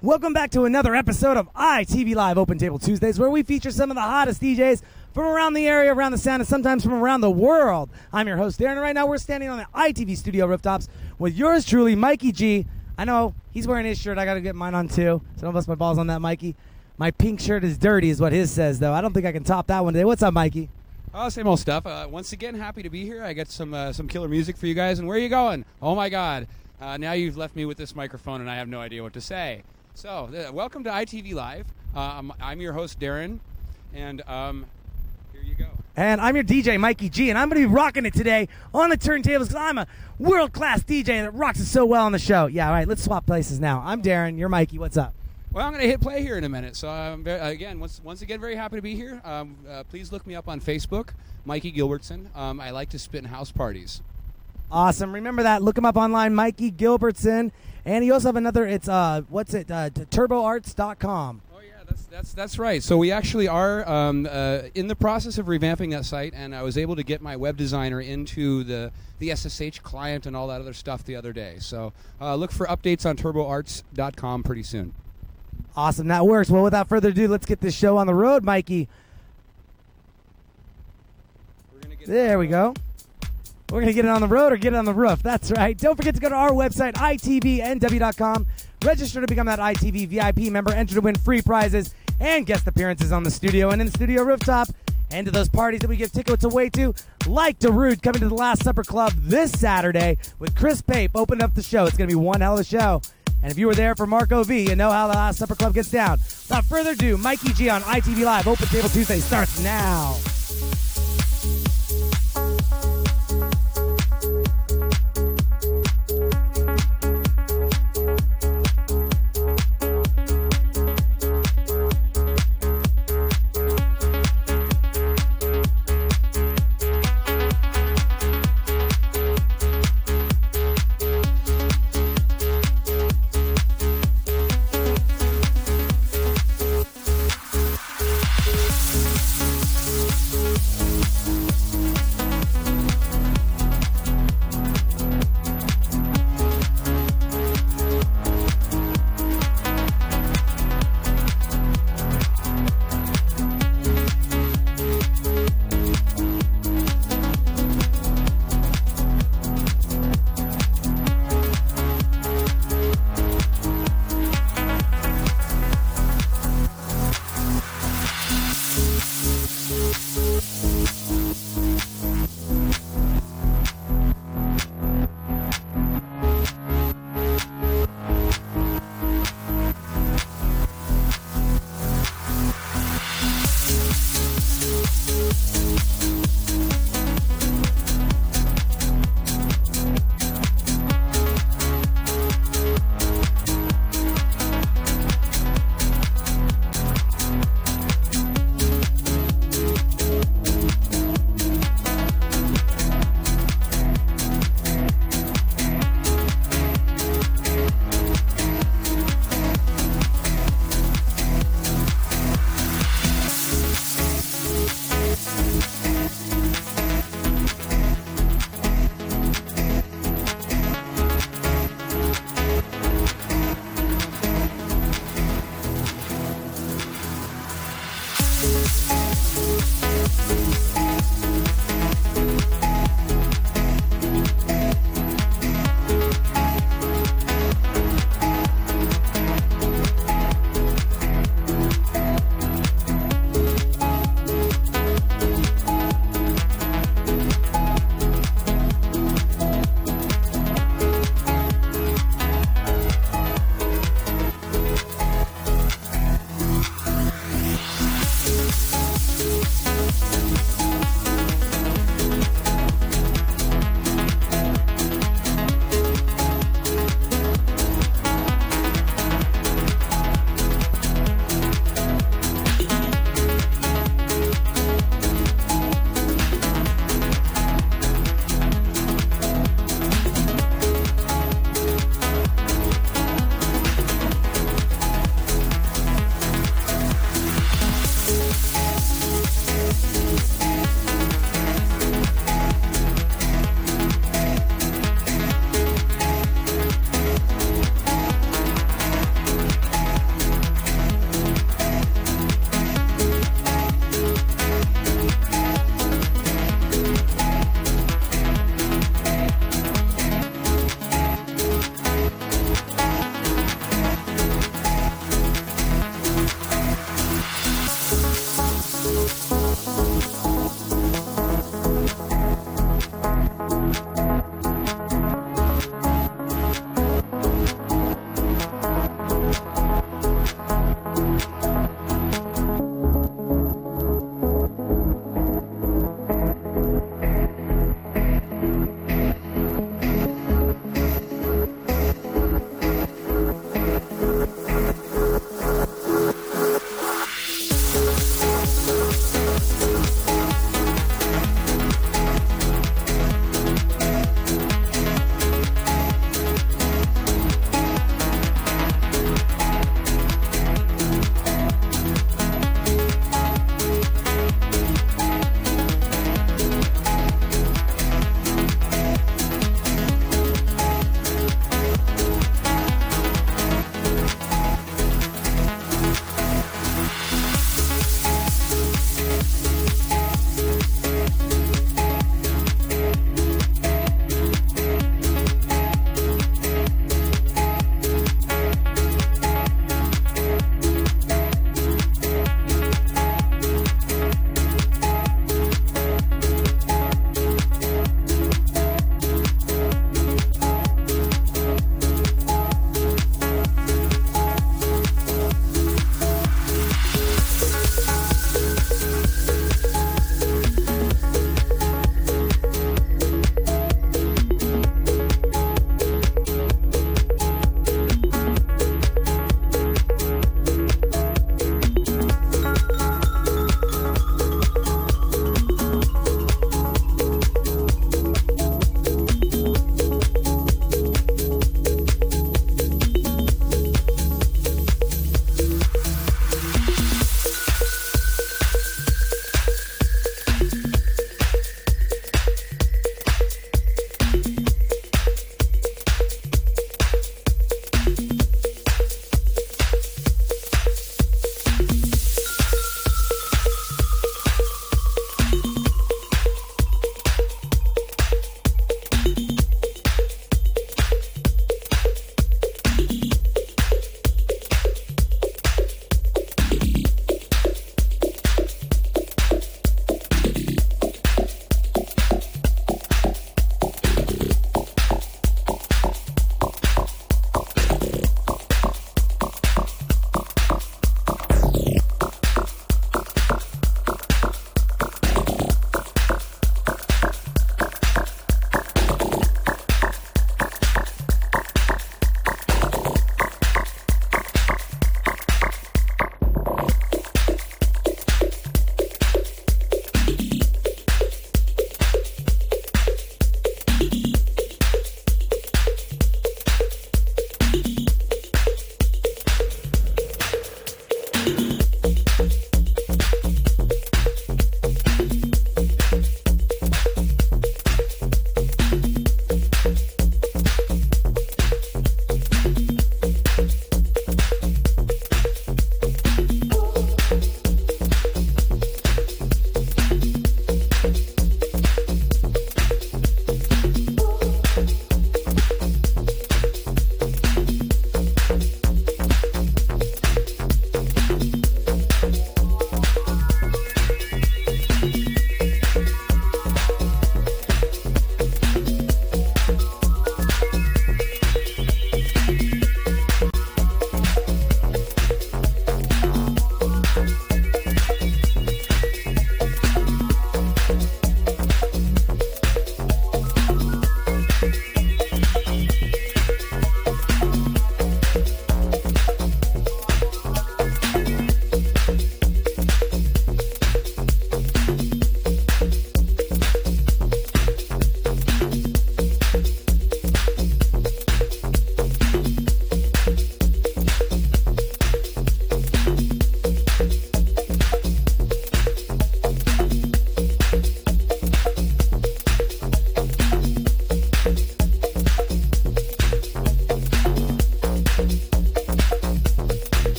Welcome back to another episode of ITV Live Open Table Tuesdays, where we feature some of the hottest DJs from around the area, around the sound, and sometimes from around the world. I'm your host, Darren, and right now we're standing on the ITV studio rooftops with yours truly, Mikey G. I know he's wearing his shirt. I got to get mine on too, so don't bust my balls on that, Mikey. My pink shirt is dirty, is what his says, though. I don't think I can top that one today. What's up, Mikey? Oh, same old stuff. Uh, once again, happy to be here. I got some uh, some killer music for you guys. And where are you going? Oh my God! Uh, now you've left me with this microphone, and I have no idea what to say. So, uh, welcome to ITV Live. Um, I'm your host, Darren, and um, here you go. And I'm your DJ, Mikey G, and I'm going to be rocking it today on the turntables because I'm a world class DJ that rocks it so well on the show. Yeah, all right, let's swap places now. I'm Darren, you're Mikey. What's up? Well, I'm going to hit play here in a minute. So, um, very, again, once, once again, very happy to be here. Um, uh, please look me up on Facebook, Mikey Gilbertson. Um, I like to spit in house parties. Awesome. Remember that. Look him up online, Mikey Gilbertson. And you also have another, it's, uh, what's it, uh, turboarts.com. Oh yeah, that's that's that's right. So we actually are um, uh, in the process of revamping that site, and I was able to get my web designer into the the SSH client and all that other stuff the other day. So uh, look for updates on turboarts.com pretty soon. Awesome. That works. Well, without further ado, let's get this show on the road, Mikey. We're gonna get There we go. We're going to get it on the road or get it on the roof. That's right. Don't forget to go to our website, itvnw.com. Register to become that ITV VIP member. Enter to win free prizes and guest appearances on the studio and in the studio rooftop. And to those parties that we give tickets away to, like Darude coming to the Last Supper Club this Saturday with Chris Pape opening up the show. It's going to be one hell of a show. And if you were there for Marco V, you know how the Last Supper Club gets down. Without further ado, Mikey G on ITV Live Open Table Tuesday starts now.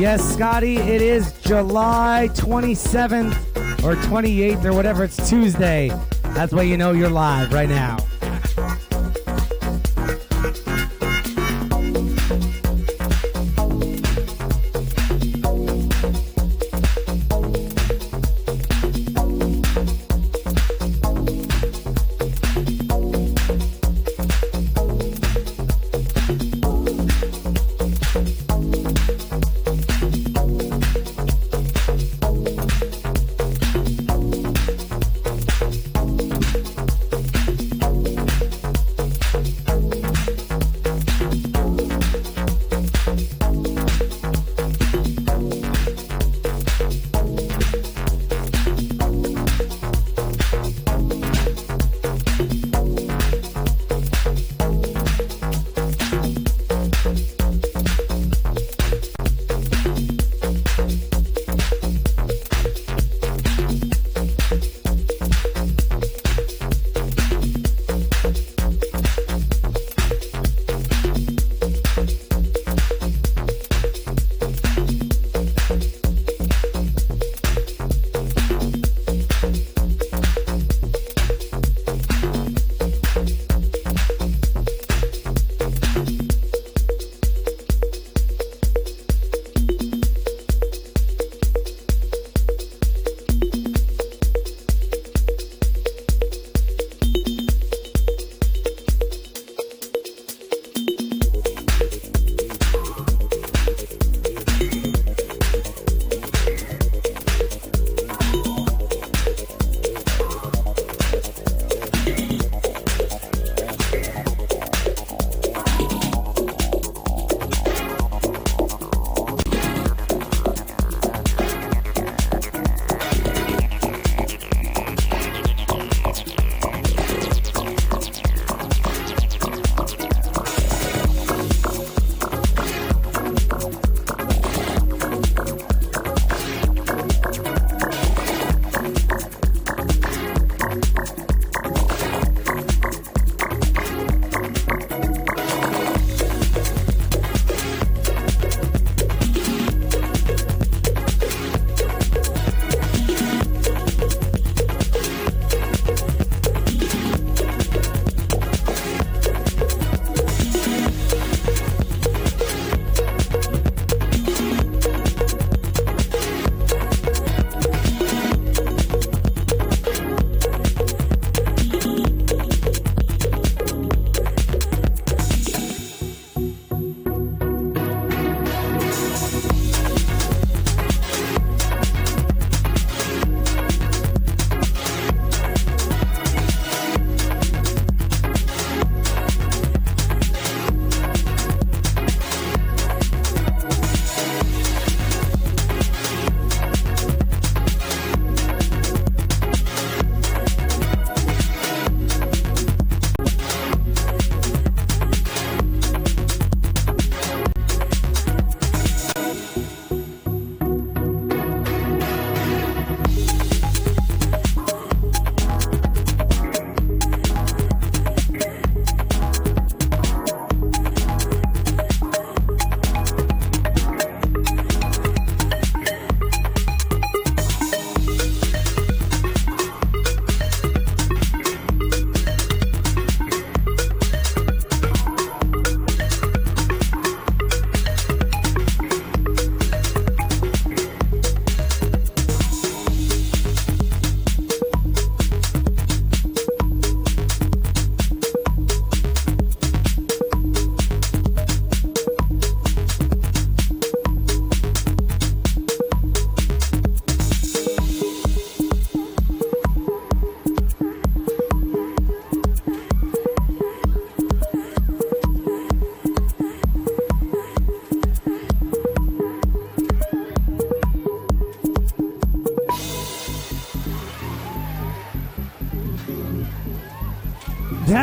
Yes, Scotty, it is July 27th or 28th or whatever. It's Tuesday. That's why you know you're live right now.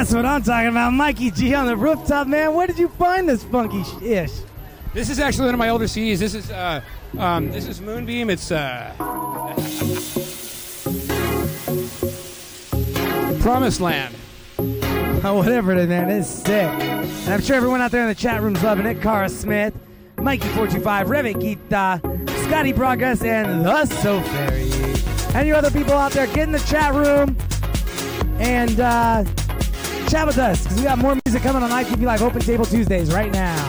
That's what I'm talking about. Mikey G on the rooftop, man. Where did you find this funky sh- ish? This is actually one of my older CDs. This is uh, um, this is Moonbeam. It's uh, Promised Land. Oh, whatever it is, man. It's sick. And I'm sure everyone out there in the chat room's loving it. Cara Smith, Mikey425, Reve Kita, Scotty Progress, and The So Fairy. And you other people out there, get in the chat room and uh, chat with us because we got more music coming on ITV Live Open Table Tuesdays right now.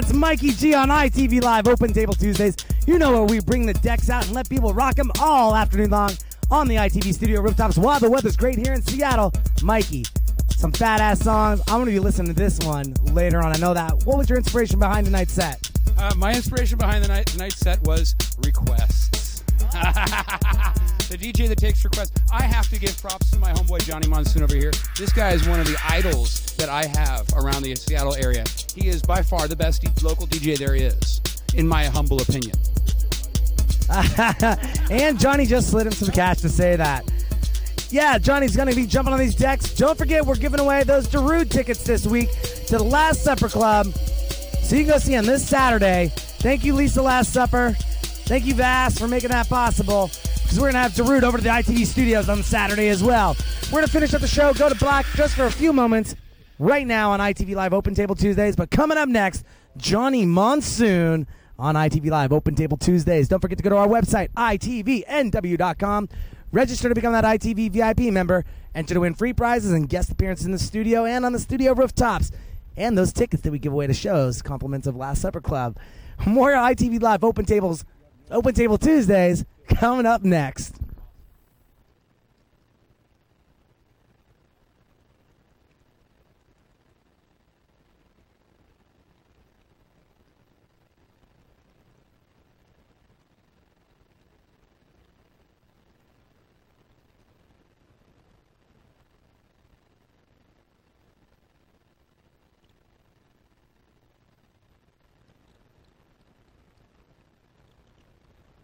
That's Mikey G on ITV Live Open Table Tuesdays. You know where we bring the decks out and let people rock them all afternoon long on the ITV studio rooftops while the weather's great here in Seattle. Mikey, some fat ass songs. I'm going to be listening to this one later on. I know that. What was your inspiration behind tonight's set? Uh, my inspiration behind the night, set was requests. the DJ that takes requests. I have to give props to my homeboy Johnny Monsoon over here. This guy is one of the idols that I have around the Seattle area. He is by far the best local DJ there is, in my humble opinion. and Johnny just slid him some cash to say that. Yeah, Johnny's going to be jumping on these decks. Don't forget, we're giving away those Darude tickets this week to the Last Supper Club. So you can go see him this Saturday. Thank you, Lisa Last Supper. Thank you, Vass, for making that possible. Because we're going to have Darude over to the ITV studios on Saturday as well. We're going to finish up the show, go to black just for a few moments right now on ITV Live Open Table Tuesdays. But coming up next, Johnny Monsoon on ITV Live Open Table Tuesdays. Don't forget to go to our website, itvnw.com. Register to become that ITV VIP member. Enter to win free prizes and guest appearances in the studio and on the studio rooftops. And those tickets that we give away to shows, compliments of Last Supper Club. More ITV Live Open Tables, Open Table Tuesdays coming up next.